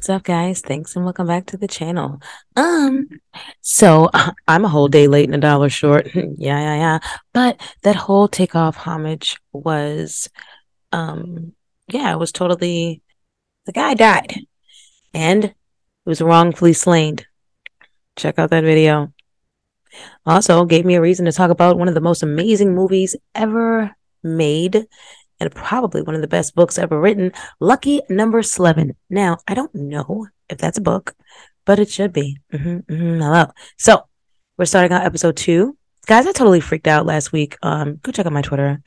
What's up, guys? Thanks and welcome back to the channel. Um, so I'm a whole day late and a dollar short. yeah, yeah, yeah. But that whole takeoff homage was, um, yeah, it was totally the guy died and it was wrongfully slain. Check out that video. Also, gave me a reason to talk about one of the most amazing movies ever made and probably one of the best books ever written, Lucky Number Slevin. Now, I don't know if that's a book, but it should be. Mm-hmm, mm-hmm, hello. So, we're starting out episode two. Guys, I totally freaked out last week. Um, go check out my Twitter.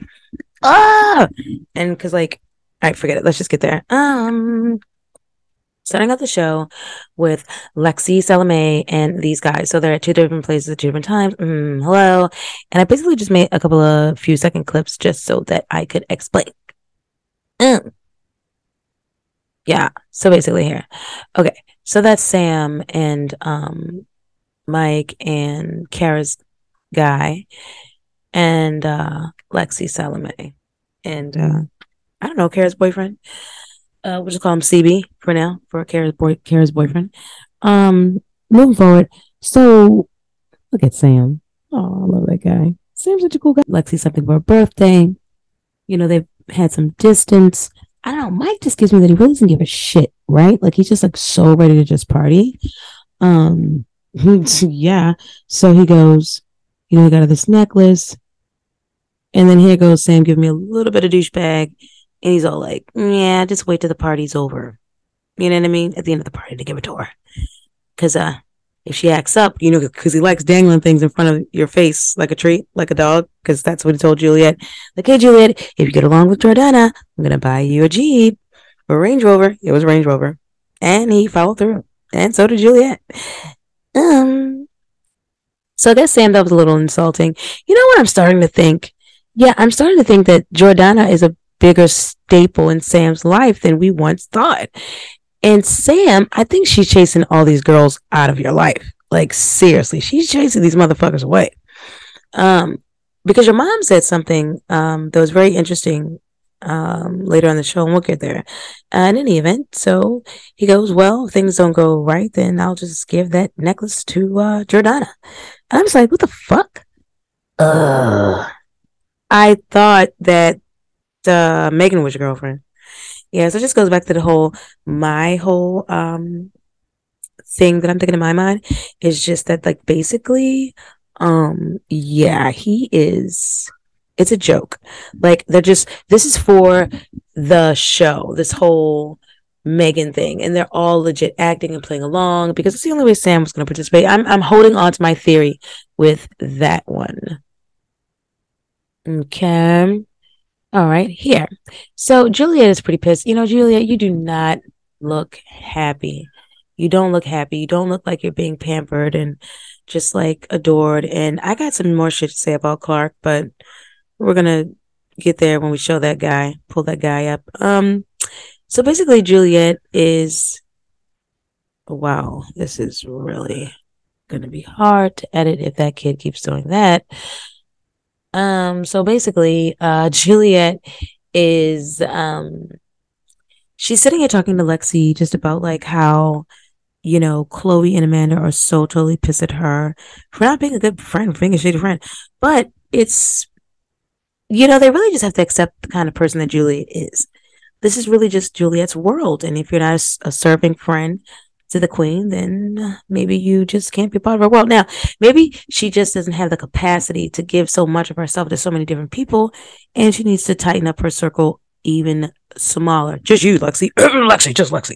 Ah, and because like, all right, forget it. Let's just get there. Um, starting out the show with Lexi Salame and these guys. So they're at two different places at two different times. Mm, hello. And I basically just made a couple of few second clips just so that I could explain. Mm. Yeah. So basically here. Okay. So that's Sam and um Mike and Kara's guy and uh Lexi Salame. And uh I don't know, Kara's boyfriend uh, we'll just call him CB for now for Kara's boy, Kara's boyfriend. Um, moving forward, so look at Sam. Oh, I love that guy. Sam's such a cool guy. Lexi something for her birthday. You know, they've had some distance. I don't know. Mike just gives me that he really doesn't give a shit, right? Like he's just like so ready to just party. Um, yeah. So he goes, you know, he got this necklace. And then here goes Sam giving me a little bit of douchebag and he's all like, yeah, just wait till the party's over. You know what I mean? At the end of the party to give it to her. Cause, uh, if she acts up, you know, because he likes dangling things in front of your face like a treat, like a dog, because that's what he told Juliette. Like, hey, Juliette, if you get along with Jordana, I'm going to buy you a Jeep or Range Rover. It was Range Rover. And he followed through. And so did Juliette. Um, so I guess Sam, that was a little insulting. You know what I'm starting to think? Yeah, I'm starting to think that Jordana is a bigger staple in Sam's life than we once thought. And Sam, I think she's chasing all these girls out of your life. Like seriously, she's chasing these motherfuckers away. Um, because your mom said something um that was very interesting um later on the show, and we'll get there. Uh, in any event, so he goes, Well, if things don't go right, then I'll just give that necklace to uh Jordana. And I'm just like, what the fuck? Uh I thought that uh, Megan was your girlfriend. Yeah, so it just goes back to the whole my whole um thing that I'm thinking in my mind is just that like basically um yeah, he is it's a joke. Like they're just this is for the show, this whole Megan thing, and they're all legit acting and playing along because it's the only way Sam was going to participate. I'm I'm holding on to my theory with that one. Okay. All right, here. So Juliette is pretty pissed. You know, Juliette, you do not look happy. You don't look happy. You don't look like you're being pampered and just like adored. And I got some more shit to say about Clark, but we're gonna get there when we show that guy, pull that guy up. Um, so basically, Juliette is. Wow, this is really gonna be hard to edit if that kid keeps doing that. Um, so basically, uh, Juliette is, um, she's sitting here talking to Lexi just about like how, you know, Chloe and Amanda are so totally pissed at her for not being a good friend, for being a shitty friend. But it's, you know, they really just have to accept the kind of person that Juliette is. This is really just Juliette's world. And if you're not a, a serving friend, to the queen, then maybe you just can't be part of her world. Now, maybe she just doesn't have the capacity to give so much of herself to so many different people, and she needs to tighten up her circle even smaller. Just you, Lexi. Lexi, just Lexi.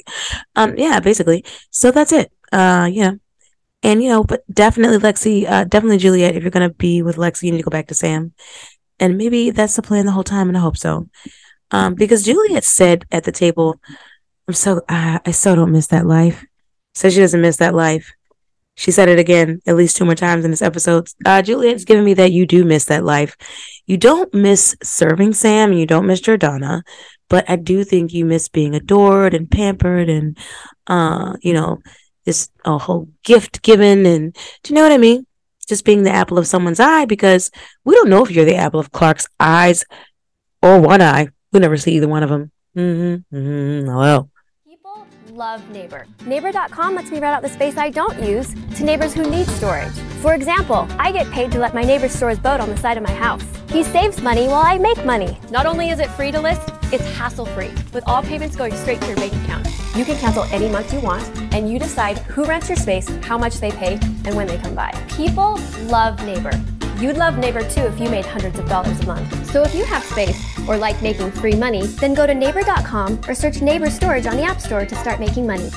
Um, yeah, basically. So that's it. Uh, yeah. And you know, but definitely Lexi, uh, definitely Juliette. If you're gonna be with Lexi, you need to go back to Sam, and maybe that's the plan the whole time, and I hope so. Um, because Juliette said at the table, "I'm so uh, I so don't miss that life." Says she doesn't miss that life. She said it again at least two more times in this episode. Uh, Juliette's giving me that you do miss that life. You don't miss serving Sam and you don't miss Jordana, but I do think you miss being adored and pampered and, uh, you know, this a whole gift given. And do you know what I mean? Just being the apple of someone's eye because we don't know if you're the apple of Clark's eyes or one eye. We never see either one of them. Mm-hmm. Mm-hmm. Hello love Neighbor. Neighbor.com lets me rent out the space I don't use to neighbors who need storage. For example, I get paid to let my neighbor store his boat on the side of my house. He saves money while I make money. Not only is it free to list, it's hassle free, with all payments going straight to your bank account. You can cancel any month you want, and you decide who rents your space, how much they pay, and when they come by. People love Neighbor. You'd love Neighbor too if you made hundreds of dollars a month. So if you have space or like making free money, then go to neighbor.com or search Neighbor Storage on the App Store to start making money.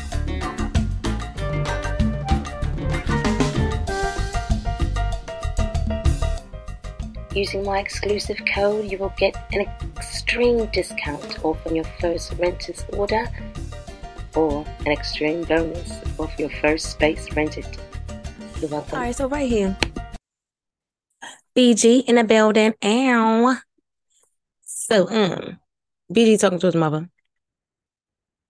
Using my exclusive code, you will get an extreme discount off on your first renter's order or an extreme bonus off your first space rented. You're welcome. All right, so right here. BG in the building. Ow. So, um, BG talking to his mother.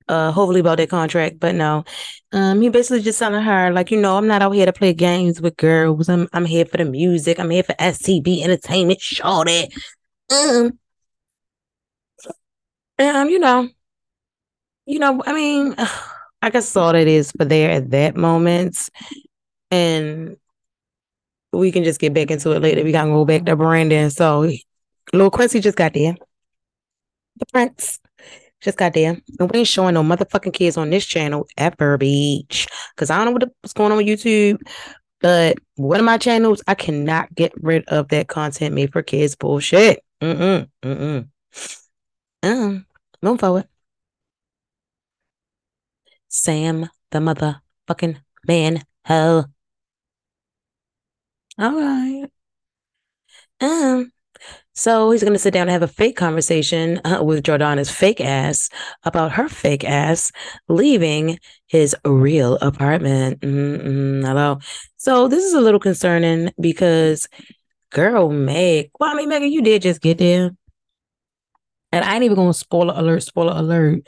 Uh, hopefully about that contract, but no. Um, he basically just telling her, like, you know, I'm not out here to play games with girls. I'm I'm here for the music. I'm here for STB entertainment. Show that. Um, um, you know, you know, I mean, I guess all it is for there at that moment. And we can just get back into it later. We gotta go back to Brandon. So little Quincy just got there. The prince just got there. And we ain't showing no motherfucking kids on this channel ever, beach. Cause I don't know what the, what's going on with YouTube. But one of my channels, I cannot get rid of that content made for kids bullshit. Mm-mm. Mm-mm. Um, move forward. Sam the motherfucking man hell. All right. Um, so he's going to sit down and have a fake conversation uh, with Jordana's fake ass about her fake ass leaving his real apartment. Mm-mm, hello. So this is a little concerning because, girl, Meg, well, I mean, Megan, you did just get there. And I ain't even going to spoiler alert, spoiler alert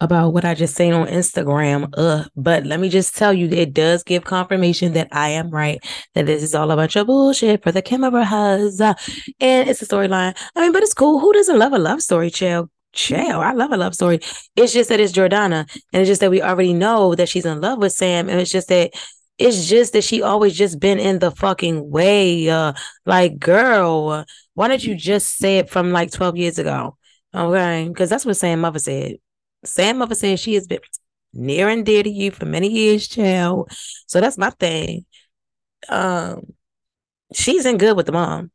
about what I just seen on Instagram. Uh, but let me just tell you, it does give confirmation that I am right, that this is all a bunch of bullshit for the cameras. Uh, and it's a storyline. I mean, but it's cool. Who doesn't love a love story, chill? Chill. I love a love story. It's just that it's Jordana. And it's just that we already know that she's in love with Sam. And it's just that it's just that she always just been in the fucking way. Uh, like, girl, why don't you just say it from like 12 years ago? Okay. Because that's what Sam Mother said. Sam Mother says she has been near and dear to you for many years, child. So that's my thing. Um, she's in good with the mom.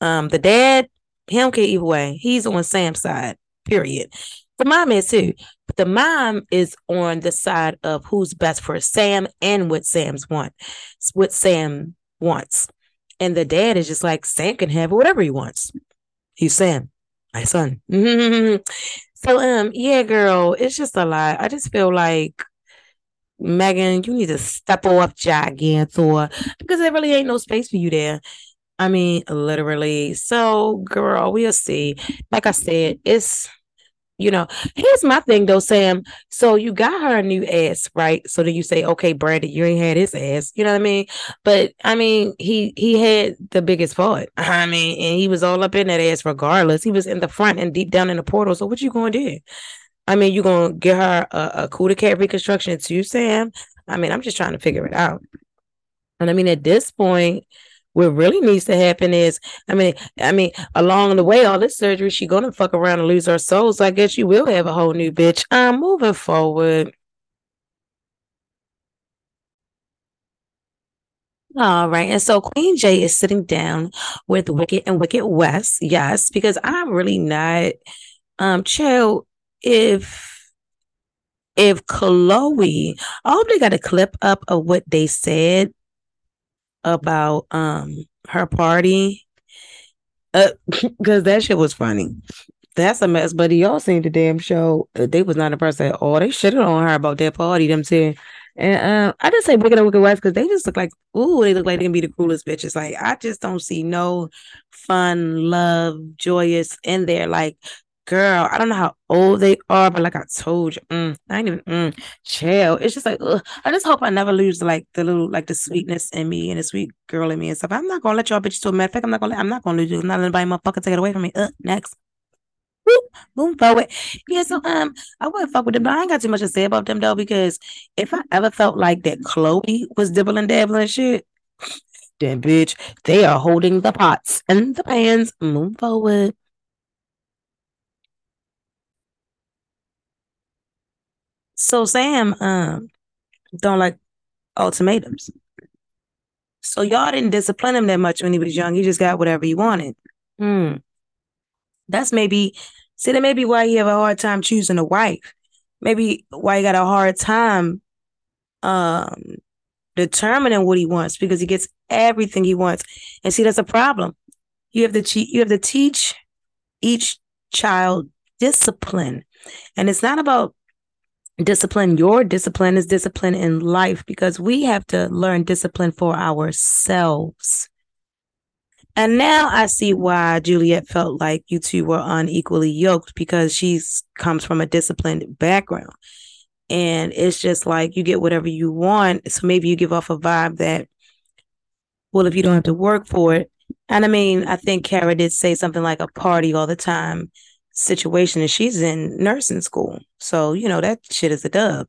Um, the dad, he don't care either way. He's on Sam's side, period. The mom is too. But the mom is on the side of who's best for Sam and what Sam's want. What Sam wants. And the dad is just like, Sam can have whatever he wants. He's Sam, my son. So um yeah, girl, it's just a lot. I just feel like Megan, you need to step off Gigantor because there really ain't no space for you there. I mean, literally. So, girl, we'll see. Like I said, it's you know, here's my thing though, Sam. So you got her a new ass, right? So then you say, okay, Brandon, you ain't had his ass. You know what I mean? But I mean, he he had the biggest fault. I mean, and he was all up in that ass regardless. He was in the front and deep down in the portal. So what you gonna do? I mean, you gonna get her a, a cat reconstruction too, Sam? I mean, I'm just trying to figure it out. And I mean, at this point, what really needs to happen is, I mean, I mean, along the way, all this surgery, she gonna fuck around and lose her soul. So I guess you will have a whole new bitch. I'm moving forward. All right. And so Queen J is sitting down with Wicked and Wicked West. Yes, because I'm really not um chill if if Chloe, I hope they got a clip up of what they said about um her party. Uh because that shit was funny. That's a mess. But y'all seen the damn show. Uh, they was not impressed at all. They shitted on her about that party them too and um, I just say Wicked Wicked West because they just look like, ooh, they look like they can be the coolest bitches. Like, I just don't see no fun, love, joyous in there. Like, girl, I don't know how old they are, but like I told you, mm, I ain't even mm, chill. It's just like, ugh. I just hope I never lose like the little like the sweetness in me and the sweet girl in me and stuff. I'm not gonna let y'all bitches to a matter of fact, I'm not gonna I'm not gonna lose you. I'm not anybody motherfucker take it away from me. Uh, next. move forward. Yeah, so um, I wouldn't fuck with them. But I ain't got too much to say about them though, because if I ever felt like that Chloe was dibbling dabbling shit, then bitch, they are holding the pots and the pans. Move forward. So Sam um don't like ultimatums. So y'all didn't discipline him that much when he was young. He just got whatever he wanted. Hmm. That's maybe see that maybe why he have a hard time choosing a wife. Maybe why he got a hard time um determining what he wants because he gets everything he wants. And see, that's a problem. You have to cheat, you have to teach each child discipline. And it's not about discipline. Your discipline is discipline in life because we have to learn discipline for ourselves. And now I see why Juliette felt like you two were unequally yoked because she comes from a disciplined background. And it's just like you get whatever you want. So maybe you give off a vibe that, well, if you don't have to work for it. And I mean, I think Kara did say something like a party all the time situation, and she's in nursing school. So, you know, that shit is a dub.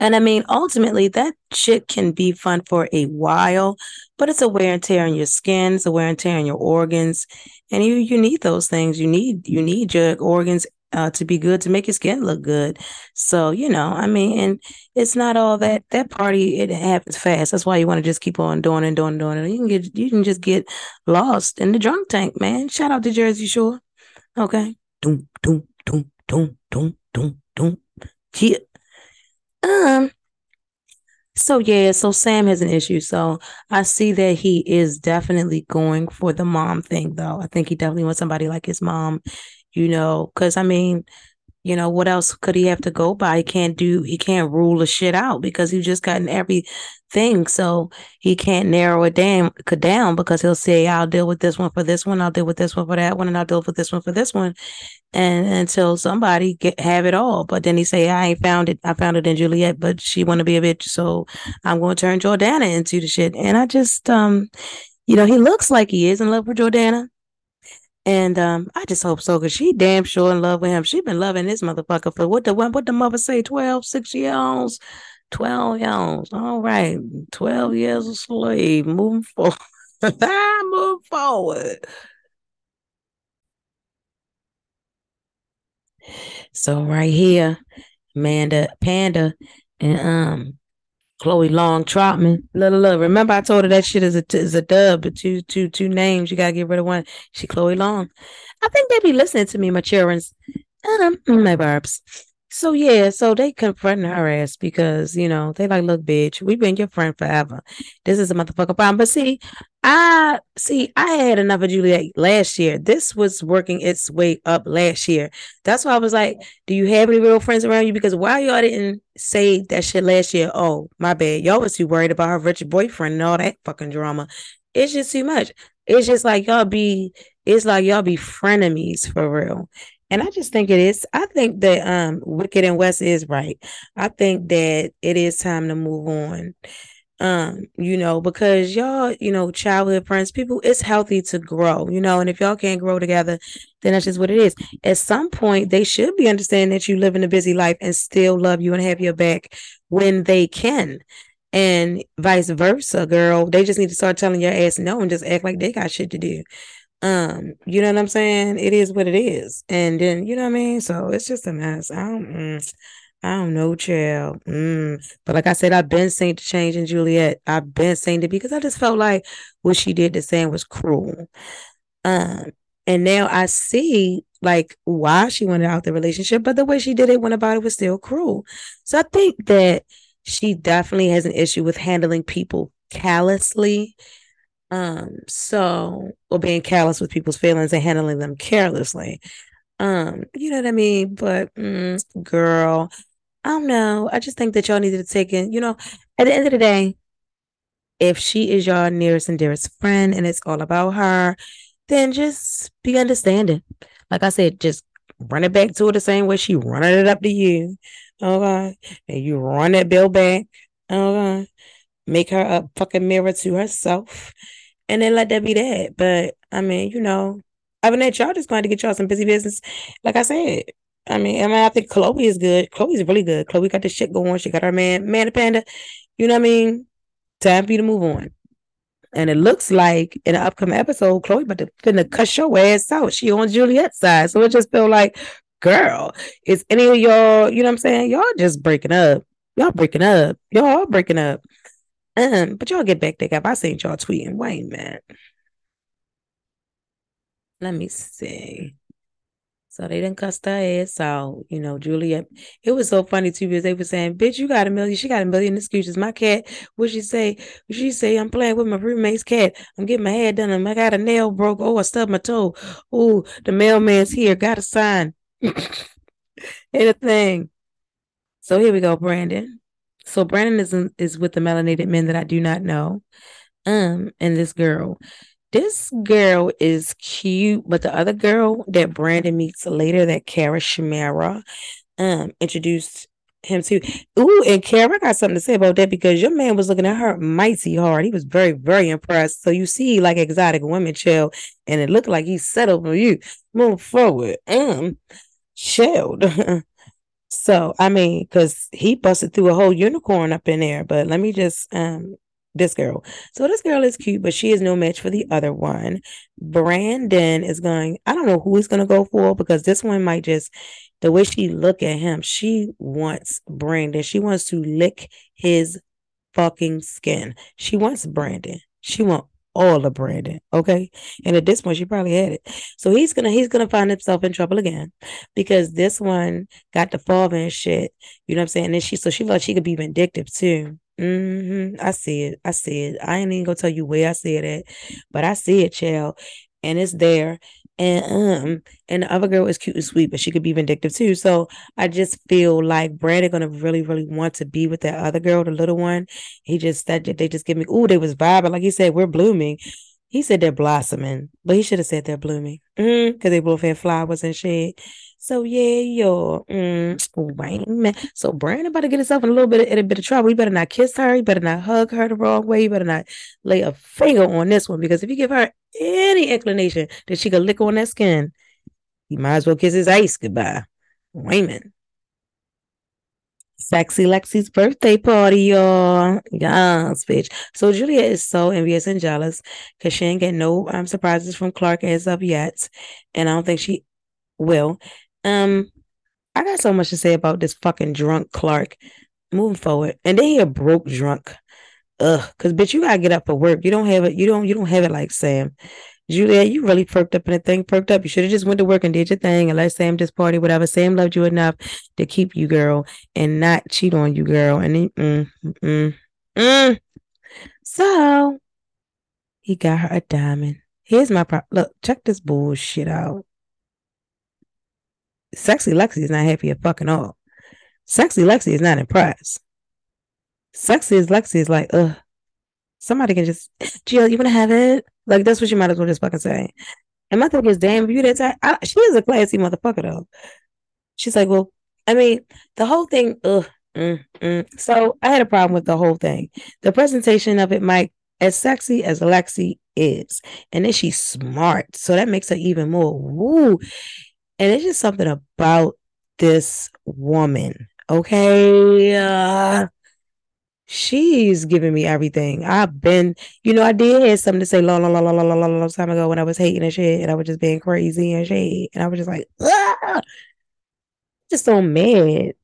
And I mean, ultimately, that shit can be fun for a while, but it's a wear and tear on your skin, it's a wear and tear on your organs, and you you need those things. You need you need your organs uh, to be good to make your skin look good. So you know, I mean, and it's not all that that party. It happens fast. That's why you want to just keep on doing and doing and doing it. You can get you can just get lost in the drunk tank, man. Shout out to Jersey Shore. Okay. Doom doom doom doom doom doom doom. Yeah. Um. So yeah, so Sam has an issue. So I see that he is definitely going for the mom thing, though. I think he definitely wants somebody like his mom, you know, because I mean, you know, what else could he have to go by? He can't do, he can't rule the shit out because he's just gotten everything. So he can't narrow it down, down because he'll say, I'll deal with this one for this one, I'll deal with this one for that one, and I'll deal with this one for this one. And until somebody get have it all. But then he say, I ain't found it. I found it in Juliette, but she wanna be a bitch. So I'm gonna turn Jordana into the shit. And I just um, you know, he looks like he is in love with Jordana. And um, I just hope so, because she damn sure in love with him. She been loving this motherfucker for what the what the mother say, 12, 6 years, 12 years. All right. 12 years a slave. Moving forward. Move forward. So right here, Amanda Panda and um Chloe Long Trautman. Look, look. Remember, I told her that shit is a is a dub, but two two two names. You gotta get rid of one. She Chloe Long. I think they be listening to me, my childrens. Um, my barbs. So yeah, so they confronting her ass because you know they like, look, bitch, we've been your friend forever. This is a motherfucker problem. But see, I see, I had enough of Juliette last year. This was working its way up last year. That's why I was like, do you have any real friends around you? Because why y'all didn't say that shit last year? Oh, my bad. Y'all was too worried about her rich boyfriend and all that fucking drama. It's just too much. It's just like y'all be. It's like y'all be frenemies for real. And I just think it is. I think that um Wicked and West is right. I think that it is time to move on. Um, you know, because y'all, you know, childhood friends, people, it's healthy to grow, you know, and if y'all can't grow together, then that's just what it is. At some point, they should be understanding that you live in a busy life and still love you and have your back when they can. And vice versa, girl. They just need to start telling your ass no and just act like they got shit to do. Um, you know what I'm saying? It is what it is. And then, you know what I mean? So it's just a mess. I don't mm, I don't know, child. Mm. But like I said, I've been saying to change in Juliette. I've been saying it because I just felt like what she did to Sam was cruel. Um, and now I see like why she wanted out the relationship, but the way she did it went about it was still cruel. So I think that she definitely has an issue with handling people callously um, so or being callous with people's feelings and handling them carelessly. Um, you know what I mean? But mm, girl, I don't know. I just think that y'all needed to take in, you know, at the end of the day, if she is your nearest and dearest friend and it's all about her, then just be understanding. Like I said, just run it back to her the same way she running it up to you. Okay. And you run that bill back. Okay. Make her a fucking mirror to herself and then let that be that. But I mean, you know, other than that, y'all just going to get y'all some busy business. Like I said, I mean, I mean, I think Chloe is good. Chloe's really good. Chloe got this shit going. She got her man, man, panda. You know what I mean? Time for you to move on. And it looks like in an upcoming episode, Chloe about to finna cuss your ass out. She on Juliette's side. So it just feel like, girl, is any of y'all, you know what I'm saying? Y'all just breaking up. Y'all breaking up. Y'all breaking up. Um, but y'all get back there. I seen y'all tweeting. Wait a minute. Let me see. So they didn't cuss her ass out, you know, Juliette. It was so funny too because they were saying, "Bitch, you got a million. She got a million excuses. My cat, what she say? What she say? I'm playing with my roommate's cat. I'm getting my hair done. I got a nail broke. Oh, I stubbed my toe. Oh, the mailman's here. Got a sign. Anything. So here we go, Brandon. So Brandon is is with the melanated men that I do not know. Um, and this girl this girl is cute, but the other girl that Brandon meets later, that Kara Shamara, um, introduced him to. Ooh, and Kara got something to say about that because your man was looking at her mighty hard. He was very, very impressed. So you see, like exotic women chill, and it looked like he settled for you. Move forward. Um, chilled. so I mean, because he busted through a whole unicorn up in there. But let me just um this girl. So this girl is cute, but she is no match for the other one. Brandon is going, I don't know who he's gonna go for because this one might just the way she look at him, she wants Brandon. She wants to lick his fucking skin. She wants Brandon. She want all of Brandon. Okay. And at this point, she probably had it. So he's gonna he's gonna find himself in trouble again because this one got the father and shit. You know what I'm saying? And she so she thought she could be vindictive too. Mm-hmm. I see it. I see it. I ain't even gonna tell you where I see it at, but I see it, child, and it's there. And um, and the other girl is cute and sweet, but she could be vindictive too. So I just feel like Brandon gonna really, really want to be with that other girl, the little one. He just that they just give me, oh, they was vibing. Like he said, we're blooming. He said they're blossoming, but he should have said they're blooming. Mm, because they both had flowers and shit. So yeah, yo, mm, wait man. So Brandon about to get himself in a little bit of, in a bit of trouble. You better not kiss her. You better not hug her the wrong way. You better not lay a finger on this one because if you give her any inclination that she could lick on that skin, you might as well kiss his ice goodbye. Wayman. Sexy Lexi's birthday party, y'all. Yes, bitch. So Julia is so envious and jealous because she ain't get no um, surprises from Clark as of yet. And I don't think she will. Um, I got so much to say about this fucking drunk Clark. Moving forward, and then he a broke drunk. Ugh, cause bitch, you gotta get up for work. You don't have it. You don't. You don't have it like Sam. Juliette, you really perked up and the thing perked up. You should have just went to work and did your thing and let Sam just party, whatever. Sam loved you enough to keep you, girl, and not cheat on you, girl. And he, mm, mm, mm. so he got her a diamond. Here's my problem. Look, check this bullshit out. Sexy Lexi is not happy at fucking all. Sexy Lexi is not impressed. Sexy as Lexi is like, ugh. Somebody can just, Jill, you wanna have it? Like that's what you might as well just fucking say. And my thing is, damn, you that type, I, she is a classy motherfucker though. She's like, well, I mean, the whole thing, ugh. Mm, mm. So I had a problem with the whole thing. The presentation of it, Mike, as sexy as Alexi is, and then she's smart, so that makes her even more woo. And it's just something about this woman. Okay. Uh, she's giving me everything. I've been, you know, I did have something to say long, long, long, long, long, long, long time ago when I was hating and shit, and I was just being crazy and shit, and I was just like, ah! just so mad.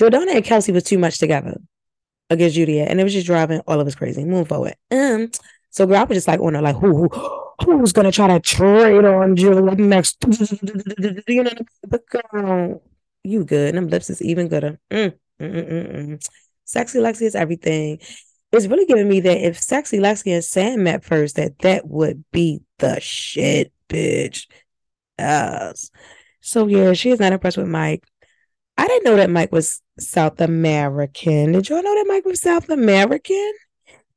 Jordana and Kelsey was too much together against Juliette, and it was just driving all of us crazy. Move forward. Um, so girl, I was just like on her, like, who, who who's gonna try to trade on Julia next? You know, but girl, you good. Them lips is even gooder. Mm, mm, mm, mm, mm. Sexy Lexi is everything. It's really giving me that if Sexy Lexi and Sam met first, that that would be the shit, bitch. Yes. So yeah, she is not impressed with Mike. I didn't know that Mike was South American. Did y'all know that Mike was South American?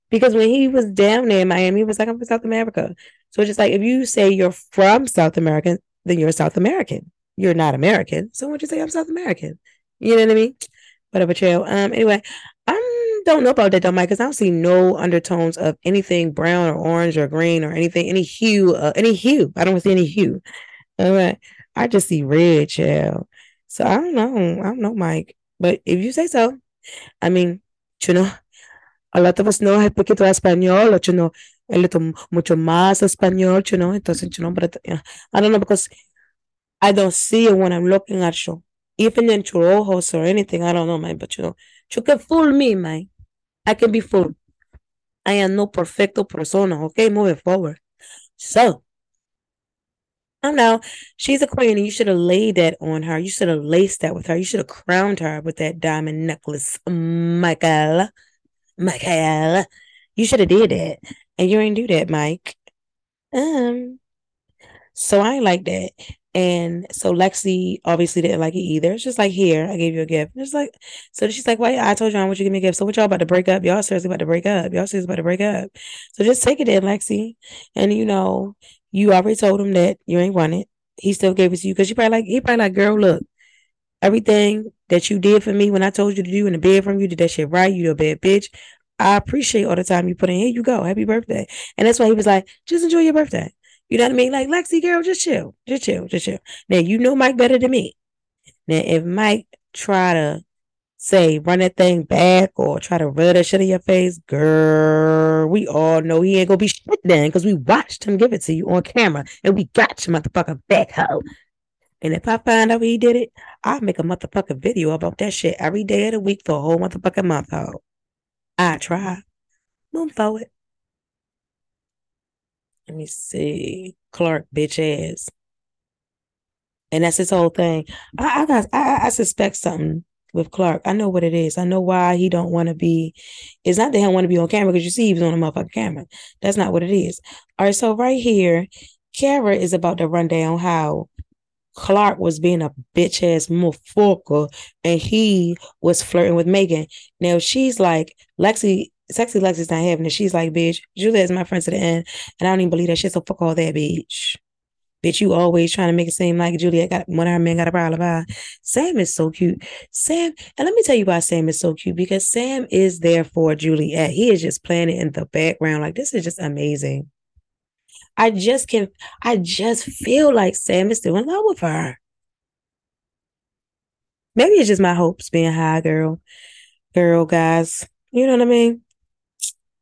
Because when he was down there in Miami, he was like, I'm from South America. So it's just like if you say you're from South America, then you're South American. You're not American. So when you say I'm South American, you know what I mean? Whatever, chill. Um, anyway, I'm don't know about that though, Mike, because I don't see no undertones of anything brown or orange or green or anything, any hue, uh, any hue. I don't see any hue. All right. I just see red, child. So I don't know. I don't know, Mike. But if you say so, I mean, you know, a lot of us know un poquito de español, you know, a little mucho más español, you know. Entonces, you know, but know, I don't know because I don't see it when I'm looking at you. Even in your ojos or anything, I don't know, man. But you know, you can fool me, man. I can be fooled. I am no perfecto persona. Okay, moving forward. So, I know. She's a queen, and you should have laid that on her. You should have laced that with her. You should have crowned her with that diamond necklace, Michael. Michael, you should have did that, and you ain't do that, Mike. Um, so I like that. And so Lexi obviously didn't like it either. It's just like, here, I gave you a gift. And it's like, so she's like, why? I told you I want you to give me a gift. So what y'all about to break up? Y'all seriously about to break up. Y'all seriously about to break up. So just take it in, Lexi. And you know, you already told him that you ain't want it. He still gave it to you because you probably like, he probably like, girl, look, everything that you did for me when I told you to do in the bed from you did that shit right. You a bad bitch. I appreciate all the time you put in. Here you go. Happy birthday. And that's why he was like, just enjoy your birthday. You know what I mean? Like Lexi, girl, just chill, just chill, just chill. Now you know Mike better than me. Now if Mike try to say run that thing back or try to rub that shit in your face, girl, we all know he ain't gonna be shit then because we watched him give it to you on camera and we got you motherfucker back hoe. And if I find out he did it, I'll make a motherfucking video about that shit every day of the week for a whole motherfucking month hoe. I try. Move forward. Let me see. Clark, bitch ass. And that's his whole thing. I, I got I, I suspect something with Clark. I know what it is. I know why he don't want to be. It's not that he don't want to be on camera because you see he was on a motherfucking camera. That's not what it is. All right, so right here, Kara is about to run down how Clark was being a bitch ass motherfucker and he was flirting with Megan. Now she's like, Lexi Sexy Lexi's not having it. She's like, bitch, Julia is my friend to the end, and I don't even believe that shit. So fuck all that, bitch. Bitch, you always trying to make it seem like Juliette got one of her men got a problem. About. Sam is so cute. Sam, and let me tell you why Sam is so cute because Sam is there for Juliette. He is just playing it in the background. Like this is just amazing. I just can I just feel like Sam is still in love with her. Maybe it's just my hopes being high, girl. Girl, guys. You know what I mean?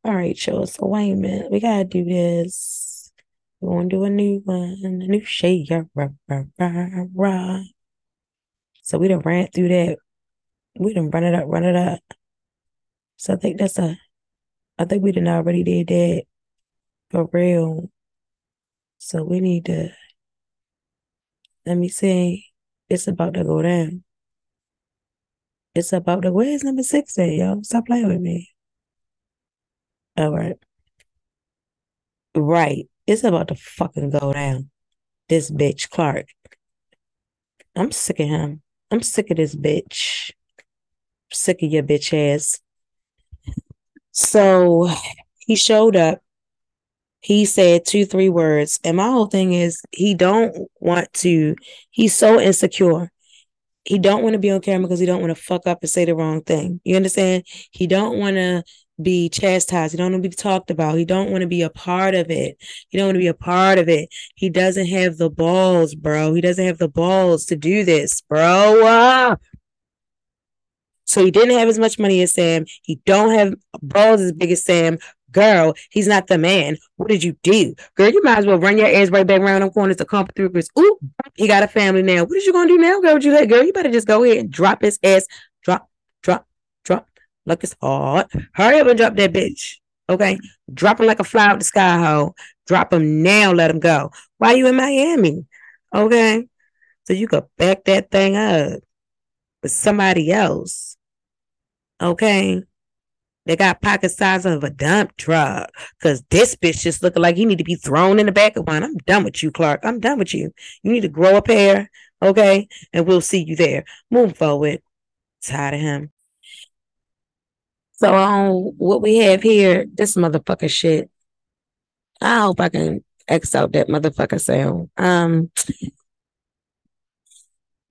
All right, y'all. So wait a minute. We gotta do this. We want to do a new one, a new shade. So we done ran through that. We done run it up, run it up. So I think that's a. I think we done already did that for real. So we need to. Let me see. It's about to go down. It's about to. Where's number six at, y'all? Stop playing with me. All right. Right. It's about to fucking go down. This bitch, Clark. I'm sick of him. I'm sick of this bitch. Sick of your bitch ass. So he showed up. He said two, three words. And my whole thing is he don't want to, he's so insecure. He don't want to be on camera because he don't want to fuck up and say the wrong thing. You understand? He don't want to be chastised. He don't want to be talked about. He don't want to be a part of it. He don't want to be a part of it. He doesn't have the balls, bro. He doesn't have the balls to do this, bro. Ah! So he didn't have as much money as Sam. He don't have balls as big as Sam. Girl, he's not the man. What did you do? Girl, you might as well run your ass right back around them corners to come through because ooh, he got a family now. What is you gonna do now, girl? Would you let girl? You better just go ahead and drop his ass. Drop, like it's hard. Hurry up and drop that bitch. Okay. Drop him like a fly out the sky hole. Drop him now, let him go. Why are you in Miami? Okay. So you could back that thing up with somebody else. Okay. They got pocket size of a dump truck. Cause this bitch just looking like he need to be thrown in the back of one. I'm done with you, Clark. I'm done with you. You need to grow a pair. Okay. And we'll see you there. Move forward. Tired of him. So um, what we have here, this motherfucker shit. I hope I can X out that motherfucker sound. Um,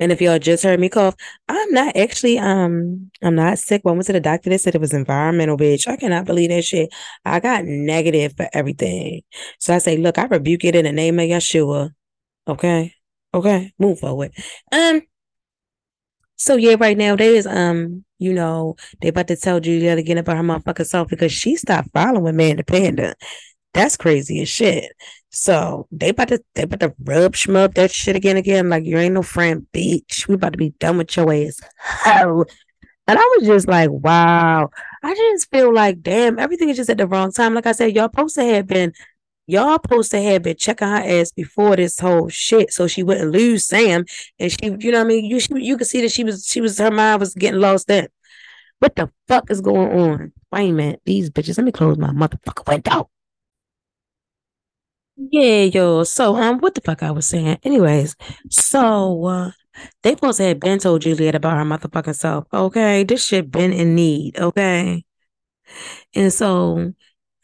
And if y'all just heard me cough, I'm not actually um I'm not sick. When I went to the doctor, they said it was environmental, bitch. I cannot believe that shit. I got negative for everything. So I say, look, I rebuke it in the name of Yeshua. Okay. Okay. Move forward. Um so yeah, right now there is um, you know, they about to tell Julia to get up on her motherfucking self because she stopped following Man the Panda. That's crazy as shit. So they about to they about to rub shmub that shit again again. Like you ain't no friend, bitch. We about to be done with your ass. Oh. And I was just like, wow. I just feel like, damn, everything is just at the wrong time. Like I said, y'all supposed to have been y'all supposed to have been checking her ass before this whole shit so she wouldn't lose Sam. And she, you know what I mean? You she, you could see that she was she was her mind was getting lost in. What the fuck is going on? Wait a minute. These bitches. Let me close my motherfucker window. Yeah, yo. So, um, what the fuck I was saying? Anyways, so uh they supposed to have been told Juliette about her motherfucking self. Okay, this shit been in need. Okay, and so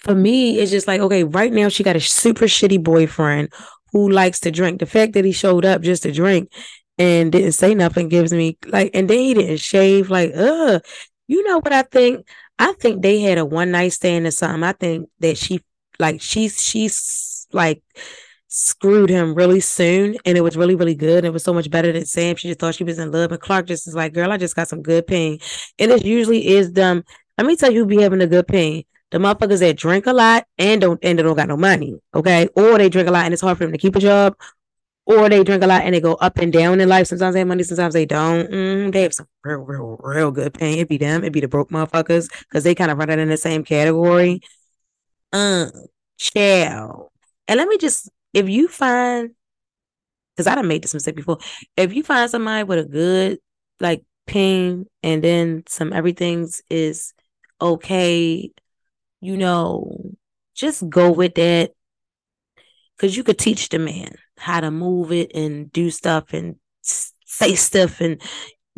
for me, it's just like okay, right now she got a super shitty boyfriend who likes to drink. The fact that he showed up just to drink and didn't say nothing gives me like, and then he didn't shave. Like, ugh. You know what I think? I think they had a one night stand or something. I think that she like she's she's like screwed him really soon and it was really really good it was so much better than sam she just thought she was in love and clark just is like girl i just got some good pain and it usually is them let me tell you be having a good pain the motherfuckers that drink a lot and don't and they don't got no money okay or they drink a lot and it's hard for them to keep a job or they drink a lot and they go up and down in life. Sometimes they have money, sometimes they don't. Mm, they have some real, real, real good pain. It'd be them, it'd be the broke motherfuckers because they kind of run it in the same category. Um, chill. And let me just, if you find, because I done made this mistake before, if you find somebody with a good like pain and then some everything's is okay, you know, just go with that because you could teach the man how to move it and do stuff and say stuff and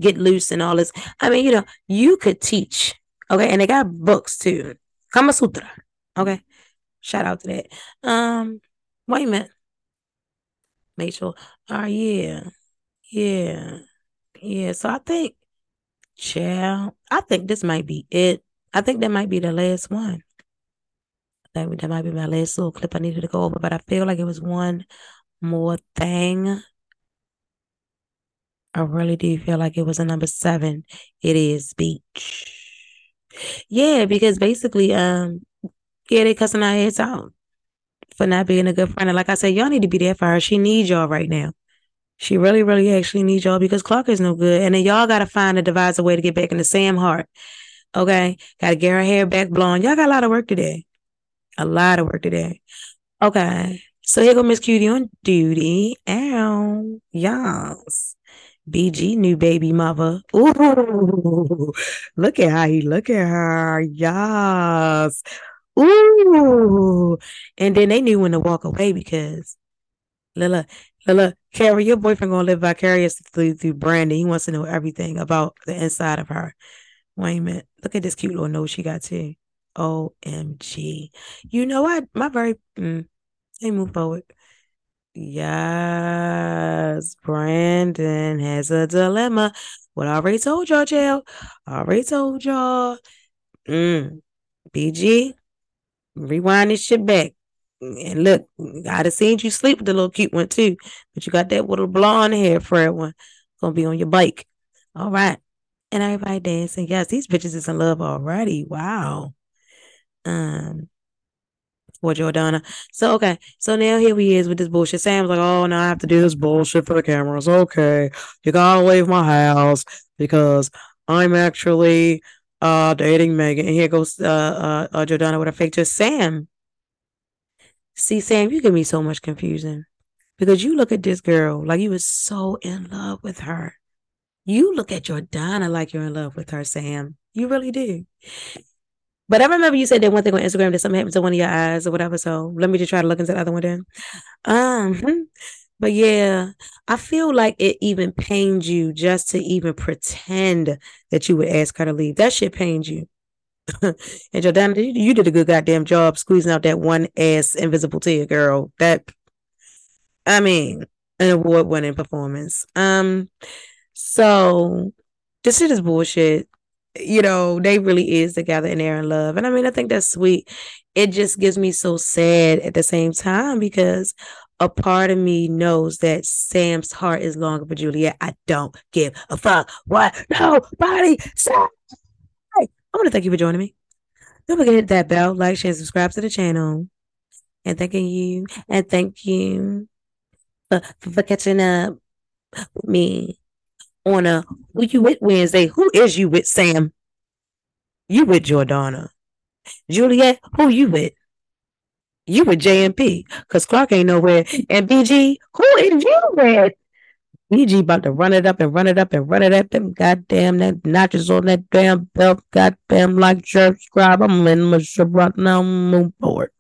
get loose and all this. I mean, you know, you could teach. Okay. And they got books too. Kama Sutra. Okay. Shout out to that. Um, wait a minute. Make sure. Oh, yeah. Yeah. Yeah. So I think, child, I think this might be it. I think that might be the last one. That, that might be my last little clip I needed to go over, but I feel like it was one more thing. I really do feel like it was a number seven. It is beach. Yeah, because basically, um, yeah, they cussing our heads out for not being a good friend. And like I said, y'all need to be there for her. She needs y'all right now. She really, really actually needs y'all because Clark is no good. And then y'all gotta find a devise a way to get back into Sam Hart. Okay. Gotta get her hair back blonde. Y'all got a lot of work today. A lot of work today. Okay. So here go Miss Cutie on duty. Ow. Yes. BG new baby mother. Ooh. Look at how he look at her. Yes. Ooh. And then they knew when to walk away because Lila, Lila, Carrie, your boyfriend gonna live vicariously through, through Brandon. He wants to know everything about the inside of her. Wait a minute. Look at this cute little nose she got too. OMG. You know what? My very mm, they move forward. Yes, Brandon has a dilemma. What I already told y'all, jail. I already told y'all. Mm. BG, rewind this shit back. And look, I'd have seen you sleep with the little cute one too. But you got that little blonde hair Fred one. Gonna be on your bike. All right. And everybody dancing. Yes, these bitches is in love already. Wow um for Jordana. So okay, so now here he is with this bullshit. Sam's like, oh, now I have to do this bullshit for the cameras. Okay, you gotta leave my house because I'm actually uh dating Megan. And here goes uh, uh, uh Jordana with a fake just Sam. See, Sam, you give me so much confusion because you look at this girl like you was so in love with her. You look at Jordana like you're in love with her, Sam. You really do. But I remember you said that one thing on Instagram that something happened to one of your eyes or whatever. So let me just try to look into the other one then. Um, but yeah, I feel like it even pained you just to even pretend that you would ask her to leave. That shit pained you. and Jordana, you, you did a good goddamn job squeezing out that one ass invisible tear, girl. That, I mean, an award winning performance. Um, so this shit is bullshit. You know, they really is together and they're in love. And I mean, I think that's sweet. It just gives me so sad at the same time because a part of me knows that Sam's heart is longer for Juliette. I don't give a fuck what nobody says. Hey, I want to thank you for joining me. Don't forget to hit that bell, like, share, subscribe to the channel. And thanking you. And thank you for, for catching up with me on a Who You With Wednesday. Who is you with, Sam? You with Jordana. Juliette, who you with? You with JMP, because Clark ain't nowhere. And BG, who is you with? BG about to run it up and run it up and run it up. Them goddamn that notches on that damn belt. Goddamn like subscribe. I'm in my right now. Move forward.